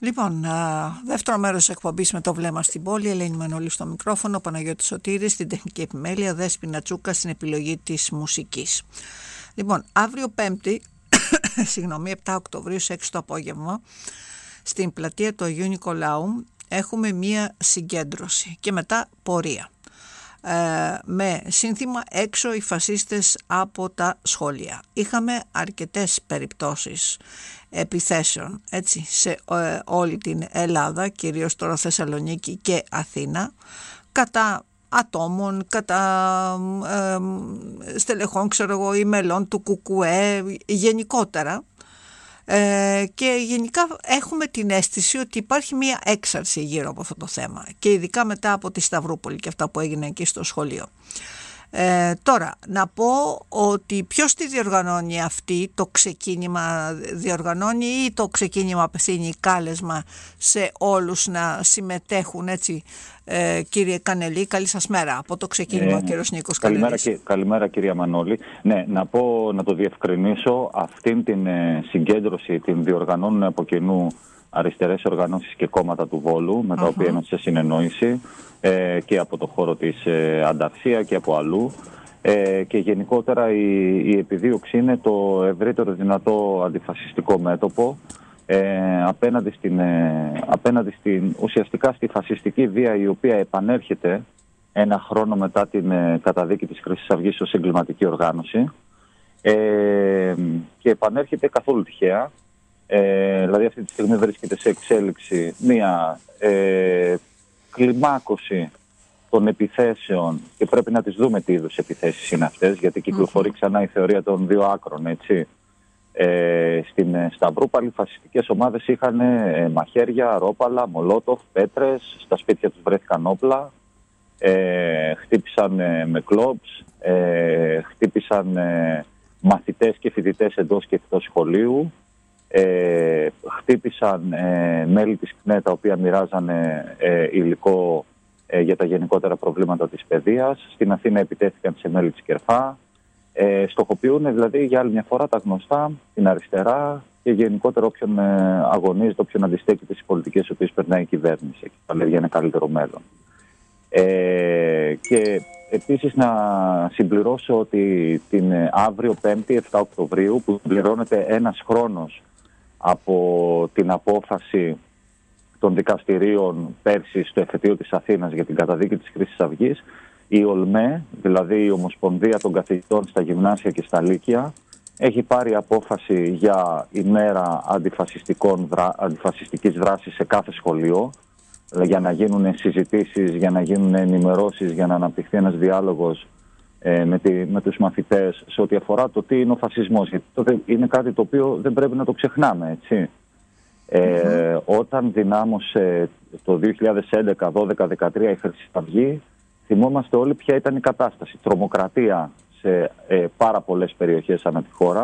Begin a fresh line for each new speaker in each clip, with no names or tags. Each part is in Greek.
Λοιπόν, δεύτερο μέρος της εκπομπής με το βλέμμα στην πόλη, Ελένη Μανώλη στο μικρόφωνο, Παναγιώτης Σωτήρης στην τεχνική επιμέλεια, Δέσποινα Τσούκα στην επιλογή της μουσικής. Λοιπόν, αύριο Πέμπτη, συγγνώμη, 7 Οκτωβρίου σε 6 το απόγευμα, στην πλατεία του Αγίου Νικολάου έχουμε μία συγκέντρωση και μετά πορεία. Ε, με σύνθημα έξω οι φασίστες από τα σχόλια. Είχαμε αρκετές περιπτώσεις επιθέσεων έτσι, σε ε, όλη την Ελλάδα, κυρίως τώρα Θεσσαλονίκη και Αθήνα, κατά ατόμων, κατά ε, στελεχών ξέρω εγώ, ή μελών του ΚΚΕ γενικότερα ε, και γενικά έχουμε την αίσθηση ότι υπάρχει μία έξαρση γύρω από αυτό το θέμα και ειδικά μετά από τη Σταυρούπολη και αυτά που έγιναν εκεί στο σχολείο. Ε, τώρα, να πω ότι ποιος τη διοργανώνει αυτή, το ξεκίνημα διοργανώνει ή το ξεκίνημα απευθύνει κάλεσμα σε όλους να συμμετέχουν έτσι ε, κύριε Κανελή, καλή σας μέρα από το ξεκίνημα ε, κύριος Νίκος
καλημέρα, καλημέρα κυρία Μανώλη. Ναι, να πω, να το διευκρινίσω, αυτήν την ε, συγκέντρωση την διοργανώνουν από κοινού αριστερές οργανώσεις και κόμματα του Βόλου με τα οποία είναι σε συνεννόηση ε, και από το χώρο της ε, Ανταρσία και από αλλού. Ε, και γενικότερα η, η επιδίωξη είναι το ευρύτερο δυνατό αντιφασιστικό μέτωπο ε, απέναντι, στην, ε, απέναντι στην, ουσιαστικά στη φασιστική βία η οποία επανέρχεται ένα χρόνο μετά την ε, καταδίκη της Χρυσής Αυγής ως εγκληματική οργάνωση. Ε, και επανέρχεται καθόλου τυχαία ε, δηλαδή αυτή τη στιγμή βρίσκεται σε εξέλιξη μια ε, κλιμάκωση των επιθέσεων και πρέπει να τις δούμε τι είδους επιθέσεις είναι αυτές γιατί κυκλοφορεί ξανά η θεωρία των δύο άκρων έτσι. Ε, στην ε, Σταυρούπαλη φασιστικές ομάδες είχαν ε, μαχαίρια, ρόπαλα, μολότοφ, πέτρες, στα σπίτια τους βρέθηκαν όπλα, ε, χτύπησαν με κλόμπς, ε, χτύπησαν μαθητές και φοιτητές εντός και εκτός σχολείου, ε, χτύπησαν ε, μέλη της ΚΝΕ τα οποία μοιράζανε ε, υλικό ε, για τα γενικότερα προβλήματα της παιδείας. Στην Αθήνα επιτέθηκαν σε μέλη της ΚΕΡΦΑ. Ε, στοχοποιούν δηλαδή για άλλη μια φορά τα γνωστά, την αριστερά και γενικότερα όποιον ε, αγωνίζεται, όποιον αντιστέκεται στις πολιτικές οποίες περνάει η κυβέρνηση και θα λέει για ένα καλύτερο μέλλον. Ε, και επίσης να συμπληρώσω ότι την αύριο 5η 7 Οκτωβρίου που πληρώνεται ένας χρόνος από την απόφαση των δικαστηρίων πέρσι στο εφετείο της Αθήνας για την καταδίκη της Χρήσης Αυγής, η ΟΛΜΕ, δηλαδή η Ομοσπονδία των Καθηγητών στα Γυμνάσια και στα Λύκεια, έχει πάρει απόφαση για ημέρα αντιφασιστικών, αντιφασιστικής δράσης σε κάθε σχολείο, για να γίνουν συζητήσεις, για να γίνουν ενημερώσεις, για να αναπτυχθεί ένας διάλογος ε, με, τη, με τους μαθητές σε ό,τι αφορά το τι είναι ο φασισμός. Γιατί τότε είναι κάτι το οποίο δεν πρέπει να το ξεχνάμε, έτσι. Ε, Όταν δυνάμωσε το 2011, 12, 13 η Χρυσή Αυγή, θυμόμαστε όλοι ποια ήταν η κατάσταση. Τρομοκρατία σε ε, πάρα πολλές περιοχές ανά τη χώρα,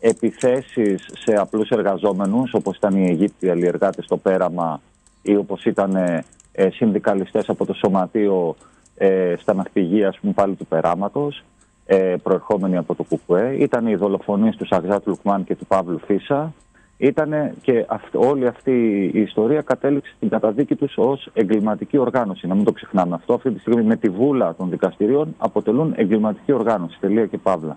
επιθέσεις σε απλούς εργαζόμενους, όπως ήταν οι Αιγύπτιοι αλλιεργάτες στο πέραμα ή όπως ήταν ε, συνδικαλιστές από το Σωματείο ε, στα ναυπηγεία ας πούμε, πάλι του περάματος, ε, προερχόμενοι από το ΚΚΕ. Ήταν οι δολοφονίες του Σαγζάτ Λουκμάν και του Παύλου Φίσα. Ήτανε και όλη αυτή η ιστορία κατέληξε στην καταδίκη τους ως εγκληματική οργάνωση. Να μην το ξεχνάμε αυτό. Αυτή τη στιγμή με τη βούλα των δικαστηρίων αποτελούν εγκληματική οργάνωση. Τελεία και παύλα.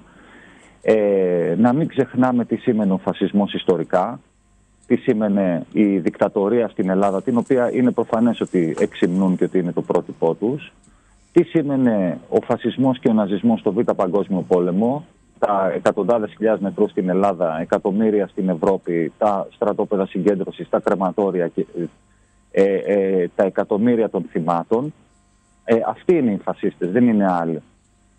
Ε, να μην ξεχνάμε τι σήμαινε ο φασισμός ιστορικά, τι σήμαινε η δικτατορία στην Ελλάδα, την οποία είναι προφανές ότι εξυμνούν και ότι είναι το πρότυπό τους τι σήμαινε ο φασισμός και ο ναζισμός στο Β' Παγκόσμιο Πόλεμο, τα εκατοντάδες χιλιάδες νεκρούς στην Ελλάδα, εκατομμύρια στην Ευρώπη, τα στρατόπεδα συγκέντρωσης, τα κρεματόρια, και, ε, ε, τα εκατομμύρια των θυμάτων. Ε, αυτοί είναι οι φασίστες, δεν είναι άλλοι.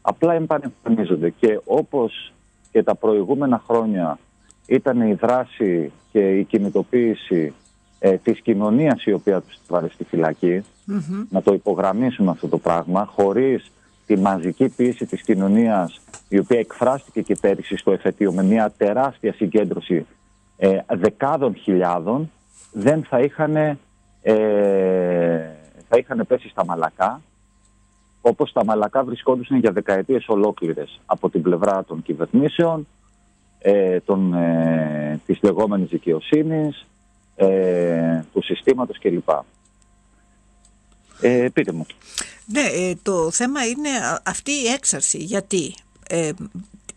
Απλά εμφανίζονται και όπως και τα προηγούμενα χρόνια ήταν η δράση και η κινητοποίηση ε, της κοινωνίας η οποία τους βάλε στη φυλακή, να το υπογραμμίσουμε αυτό το πράγμα, χωρίς τη μαζική πίεση της κοινωνίας η οποία εκφράστηκε και πέρυσι στο εφετείο με μια τεράστια συγκέντρωση ε, δεκάδων χιλιάδων, δεν θα είχαν, ε, θα είχαν πέσει στα μαλακά, όπως τα μαλακά βρισκόντουσαν για δεκαετίες ολόκληρες από την πλευρά των κυβερνήσεων, ε, των, ε, της λεγόμενης δικαιοσύνης, ε, του συστήματος κλπ. Ε, πείτε μου.
Ναι, ε, το θέμα είναι αυτή η έξαρση. Γιατί, ε,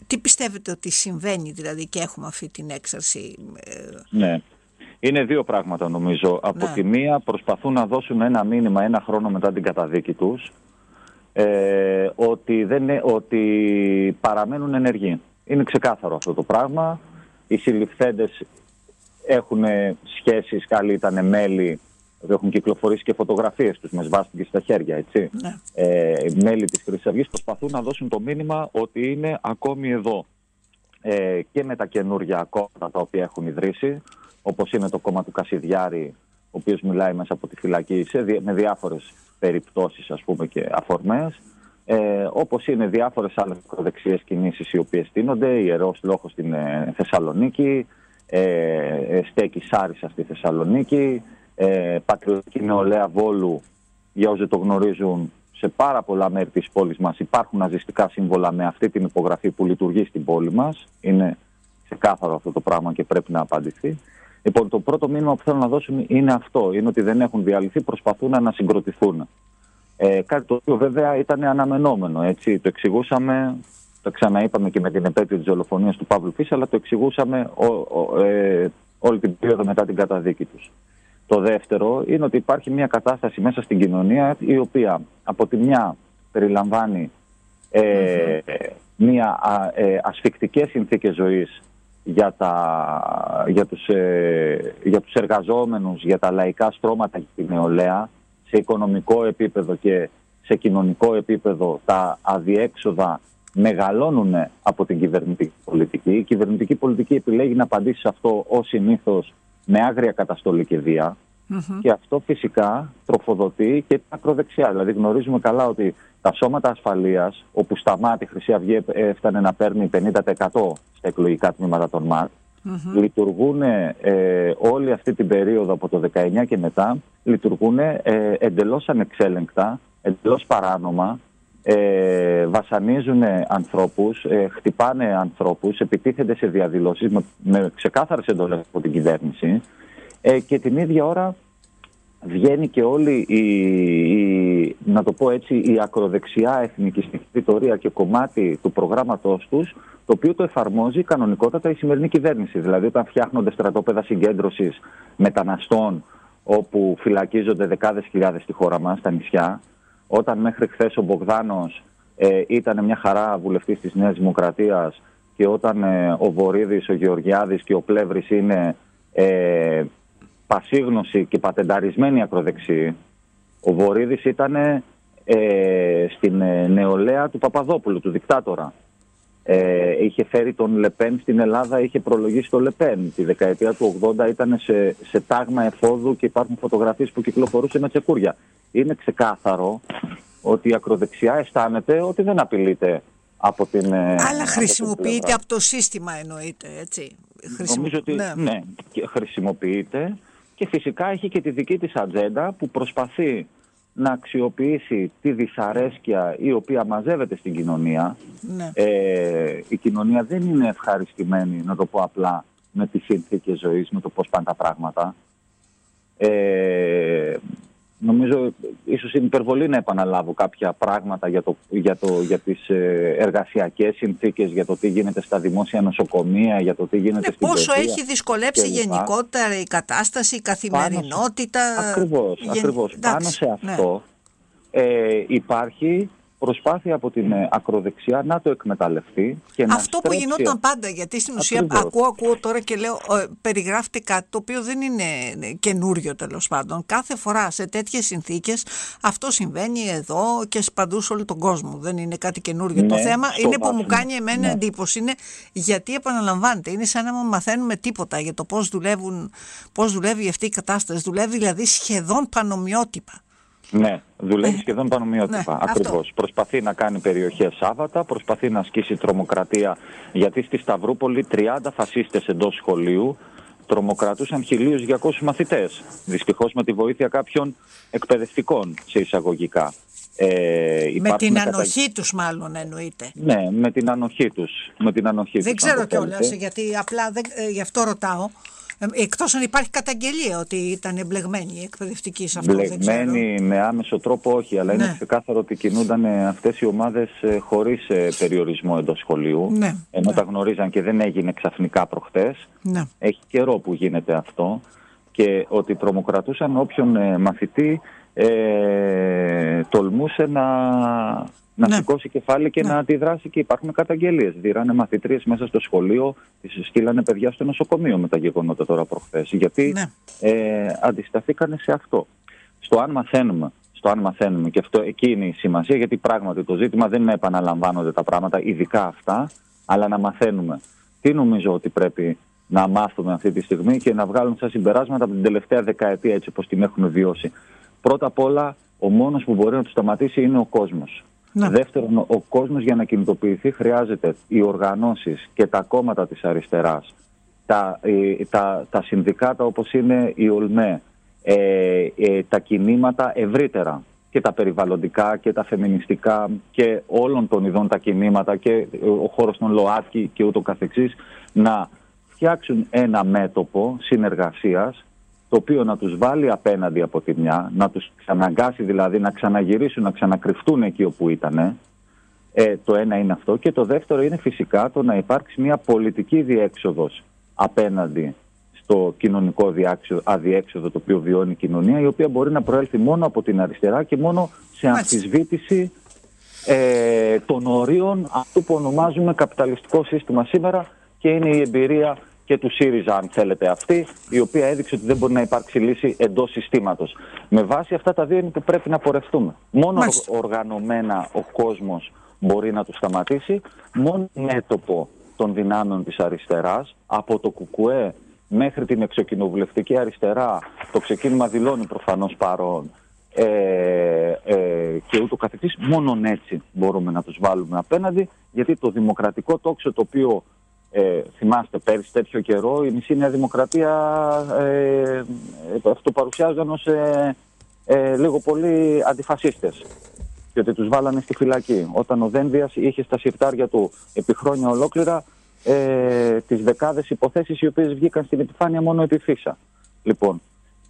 τι πιστεύετε ότι συμβαίνει δηλαδή και έχουμε αυτή την έξαρση.
Ναι. Είναι δύο πράγματα νομίζω. Από ναι. τη μία προσπαθούν να δώσουν ένα μήνυμα ένα χρόνο μετά την καταδίκη τους ε, ότι, δεν, ότι παραμένουν ενεργοί. Είναι ξεκάθαρο αυτό το πράγμα. Οι συλληφθέντες έχουν σχέσεις, καλοί ήταν μέλη, έχουν κυκλοφορήσει και φωτογραφίες τους με σβάστηκε στα χέρια, έτσι. Ναι. Ε, μέλη της Χρυσής Αυγής προσπαθούν να δώσουν το μήνυμα ότι είναι ακόμη εδώ. Ε, και με τα καινούργια κόμματα τα οποία έχουν ιδρύσει, όπως είναι το κόμμα του Κασιδιάρη, ο οποίος μιλάει μέσα από τη φυλακή σε, με διάφορες περιπτώσεις ας πούμε και αφορμές, ε, όπως είναι διάφορες άλλες ακροδεξιές κινήσεις οι οποίες στείνονται, Ιερός Λόγος στην ε, Θεσσαλονίκη, ε, ε, Στέκη Σάρισα στη Θεσσαλονίκη, ε, Πατριωτική Νεολαία Βόλου, για όσοι το γνωρίζουν, σε πάρα πολλά μέρη της πόλης μας υπάρχουν ναζιστικά σύμβολα με αυτή την υπογραφή που λειτουργεί στην πόλη μας. Είναι ξεκάθαρο αυτό το πράγμα και πρέπει να απαντηθεί. Λοιπόν, το πρώτο μήνυμα που θέλω να δώσουν είναι αυτό. Είναι ότι δεν έχουν διαλυθεί, προσπαθούν να συγκροτηθούν. Ε, κάτι το οποίο βέβαια ήταν αναμενόμενο. Έτσι. Το εξηγούσαμε, το ξαναείπαμε και με την επέτειο της δολοφονίας του Παύλου Φύση, αλλά το εξηγούσαμε ο, ο, ε, όλη την περίοδο μετά την καταδίκη τους. Το δεύτερο είναι ότι υπάρχει μια κατάσταση μέσα στην κοινωνία η οποία από τη μια περιλαμβάνει ε, μια ε, ασφικτικές συνθήκες ζωής για, τα, για, τους, ε, για τους εργαζόμενους, για τα λαϊκά στρώματα και τη νεολαία, σε οικονομικό επίπεδο και σε κοινωνικό επίπεδο τα αδιέξοδα μεγαλώνουν από την κυβερνητική πολιτική. Η κυβερνητική πολιτική επιλέγει να απαντήσει σε αυτό ως συνήθως με άγρια καταστολή και βία. Και αυτό φυσικά τροφοδοτεί και την ακροδεξιά. Δηλαδή γνωρίζουμε καλά ότι τα σώματα ασφαλείας, όπου σταμάτη η Χρυσή Αυγή έφτανε να παίρνει 50% στα εκλογικά τμήματα των ΜΑΤ, λειτουργούν ε, όλη αυτή την περίοδο από το 19 και μετά, λειτουργούν ε, εντελώς ανεξέλεγκτα, εντελώς παράνομα, ε, βασανίζουν ανθρώπους, ε, χτυπάνε ανθρώπους, επιτίθενται σε διαδηλώσεις με, με ξεκάθαρες εντολές από την κυβέρνηση ε, και την ίδια ώρα βγαίνει και όλη η, η, να το πω έτσι, η ακροδεξιά εθνικιστική ρητορία και κομμάτι του προγράμματός τους, το οποίο το εφαρμόζει κανονικότατα η σημερινή κυβέρνηση. Δηλαδή όταν φτιάχνονται στρατόπεδα συγκέντρωσης μεταναστών, όπου φυλακίζονται δεκάδες χιλιάδες στη χώρα μας, στα νησιά, όταν μέχρι χθες ο Μπογδάνος ε, ήταν μια χαρά βουλευτής της Νέας Δημοκρατίας και όταν ε, ο Βορύδης, ο Γεωργιάδης και ο Πλεύρης είναι ε, πασίγνωση και πατενταρισμένη ακροδεξή. Ο Βορύδης ήταν ε, στην ε, νεολαία του Παπαδόπουλου, του δικτάτορα. Ε, είχε φέρει τον Λεπέν στην Ελλάδα, είχε προλογίσει τον Λεπέν. Τη δεκαετία του 80 ήταν σε, σε τάγμα εφόδου και υπάρχουν φωτογραφίες που κυκλοφορούσε με τσεκούρια. Είναι ξεκάθαρο ότι η ακροδεξιά αισθάνεται ότι δεν απειλείται από την...
Ε, Αλλά χρησιμοποιείται από το σύστημα εννοείται, έτσι.
Νομίζω ότι ναι, ναι χρησιμοποιείται και φυσικά έχει και τη δική της ατζέντα που προσπαθεί να αξιοποιήσει τη δυσαρέσκεια η οποία μαζεύεται στην κοινωνία. Ναι. Ε, η κοινωνία δεν είναι ευχαριστημένη, να το πω απλά, με τις συνθήκες ζωής, με το πώς πάνε τα πράγματα. Ε, Νομίζω ίσως είναι υπερβολή να επαναλάβω κάποια πράγματα για, το, για, το, για τις ε, εργασιακές συνθήκες, για το τι γίνεται στα δημόσια νοσοκομεία, για το τι γίνεται ναι, στην
Πόσο έχει δυσκολέψει γενικότερα η κατάσταση, η καθημερινότητα.
Ακριβώς, ακριβώς. Πάνω σε ναι. αυτό ε, υπάρχει προσπάθεια από την ε, ακροδεξιά να το εκμεταλλευτεί και να
Αυτό που γινόταν πάντα, γιατί στην ουσία ακούω, ακούω τώρα και λέω ε, περιγράφεται κάτι το οποίο δεν είναι ε, καινούριο τέλος πάντων. Κάθε φορά σε τέτοιες συνθήκες αυτό συμβαίνει εδώ και παντού σε όλο τον κόσμο. Δεν είναι κάτι καινούριο. το ναι, θέμα είναι που μου κάνει εμένα ναι. εντύπωση είναι γιατί επαναλαμβάνεται. Είναι σαν να μην μαθαίνουμε τίποτα για το πώς, δουλεύουν, πώς δουλεύει αυτή η κατάσταση. Δουλεύει δηλαδή σχεδόν πανομοιότυπα.
Ναι, δουλεύει ε, σχεδόν πανομοιότυπα. Ναι, Ακριβώς. Προσπαθεί να κάνει περιοχές Σάββατα, προσπαθεί να ασκήσει τρομοκρατία. Γιατί στη Σταυρούπολη 30 φασίστες εντός σχολείου τρομοκρατούσαν 1.200 μαθητές. Δυστυχώς με τη βοήθεια κάποιων εκπαιδευτικών σε εισαγωγικά.
Ε, με την ανοχή τους μάλλον εννοείται.
Ναι, με την ανοχή τους. Με την ανοχή
δεν ξέρω κιόλας γιατί απλά δεν, ε, γι' αυτό ρωτάω. Ε, εκτός αν υπάρχει καταγγελία ότι ήταν εμπλεγμένοι οι εκπαιδευτικοί σε αυτό.
Μπλεγμένοι με άμεσο τρόπο όχι, αλλά ναι. είναι ξεκάθαρο ότι κινούνταν αυτές οι ομάδες χωρίς περιορισμό εντός σχολείου. Ναι. Ενώ ναι. τα γνωρίζαν και δεν έγινε ξαφνικά προχτές. Ναι. Έχει καιρό που γίνεται αυτό και ότι τρομοκρατούσαν όποιον μαθητή ε, τολμούσε να, να ναι. σηκώσει κεφάλι και ναι. να αντιδράσει και υπάρχουν καταγγελίες. Δίρανε μαθητρίες μέσα στο σχολείο, τις στείλανε παιδιά στο νοσοκομείο με τα γεγονότα τώρα προχθές, γιατί ναι. ε, αντισταθήκανε σε αυτό. Στο αν μαθαίνουμε, στο αν μαθαίνουμε και αυτό εκεί είναι η σημασία, γιατί πράγματι το ζήτημα δεν είναι να επαναλαμβάνονται τα πράγματα, ειδικά αυτά, αλλά να μαθαίνουμε. Τι νομίζω ότι πρέπει να μάθουμε αυτή τη στιγμή και να βγάλουμε σαν συμπεράσματα από την τελευταία δεκαετία έτσι όπως την έχουμε βιώσει. Πρώτα απ' όλα, ο μόνος που μπορεί να του σταματήσει είναι ο κόσμος. Ναι. Δεύτερον, ο κόσμος για να κινητοποιηθεί χρειάζεται οι οργανώσεις και τα κόμματα της αριστεράς, τα, τα, τα συνδικάτα όπως είναι η ΟΛΜΕ, ε, ε, τα κινήματα ευρύτερα και τα περιβαλλοντικά και τα φεμινιστικά και όλων των ειδών τα κινήματα και ο χώρος των ΛΟΑΤΚΙ και ούτω καθεξής να φτιάξουν ένα μέτωπο συνεργασίας το οποίο να τους βάλει απέναντι από τη μια, να τους ξαναγκάσει δηλαδή να ξαναγυρίσουν, να ξανακρυφτούν εκεί όπου ήταν. Ε, το ένα είναι αυτό και το δεύτερο είναι φυσικά το να υπάρξει μια πολιτική διέξοδος απέναντι στο κοινωνικό αδιέξοδο το οποίο βιώνει η κοινωνία η οποία μπορεί να προέλθει μόνο από την αριστερά και μόνο σε αμφισβήτηση ε, των ορίων αυτού που ονομάζουμε καπιταλιστικό σύστημα σήμερα και είναι η εμπειρία και του ΣΥΡΙΖΑ, αν θέλετε αυτή, η οποία έδειξε ότι δεν μπορεί να υπάρξει λύση εντός συστήματος. Με βάση αυτά τα δύο είναι που πρέπει να πορευτούμε. Μόνο οργανωμένα ο κόσμος μπορεί να του σταματήσει, μόνο μέτωπο των δυνάμεων της αριστεράς, από το ΚΚΕ μέχρι την εξοκοινοβουλευτική αριστερά, το ξεκίνημα δηλώνει προφανώς παρόν, ε, ε, και ούτω καθεξής, μόνον έτσι μπορούμε να τους βάλουμε απέναντι, γιατί το δημοκρατικό τόξο το οποίο ε, θυμάστε πέρυσι τέτοιο καιρό η μισή Νέα Δημοκρατία ε, αυτοπαρουσιάζαν ως ε, ε, λίγο πολύ αντιφασίστες και ότι τους βάλανε στη φυλακή. Όταν ο Δένδιας είχε στα συρτάρια του επί χρόνια ολόκληρα ε, τις δεκάδες υποθέσεις οι οποίες βγήκαν στην επιφάνεια μόνο επί φύσα. Λοιπόν,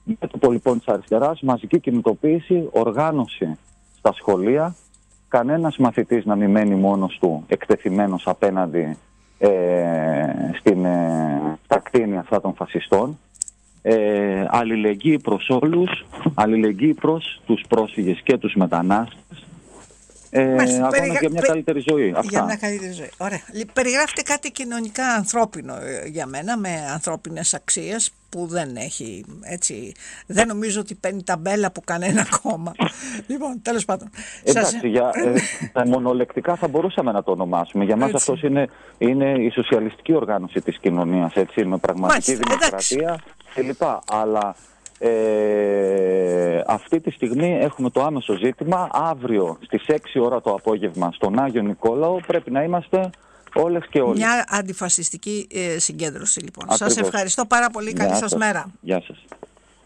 μέτωπο λοιπόν της αριστεράς, μαζική κινητοποίηση, οργάνωση στα σχολεία, κανένας μαθητής να μην μένει μόνος του εκτεθειμένος απέναντι ε, στην, ε, στα κτίνια αυτά των φασιστών. Ε, αλληλεγγύη προς όλους, αλληλεγγύη προς τους πρόσφυγες και τους μετανάστες ε, ακόμα περιγρα... για μια καλύτερη ζωή. Αυτά.
Για μια καλύτερη ζωή. Ωραία. Περιγράφετε κάτι κοινωνικά ανθρώπινο ε, για μένα, με ανθρώπινες αξίες που δεν έχει έτσι. Δεν νομίζω ότι παίρνει ταμπέλα από κανένα κόμμα. λοιπόν, τέλος πάντων.
Εντάξει, Σας... για, ε, μονολεκτικά θα μπορούσαμε να το ονομάσουμε. Για μας αυτός είναι, είναι η σοσιαλιστική οργάνωση της κοινωνίας, έτσι, με πραγματική Μάλιστα, δημοκρατία κλπ. Αλλά ε, αυτή τη στιγμή έχουμε το άμεσο ζήτημα. Αύριο στις 6 ώρα το απόγευμα στον Άγιο Νικόλαο πρέπει να είμαστε όλες και όλοι.
Μια αντιφασιστική ε, συγκέντρωση λοιπόν. Ακριβώς. Σας ευχαριστώ πάρα πολύ. Καλή σας μέρα.
Γεια σας.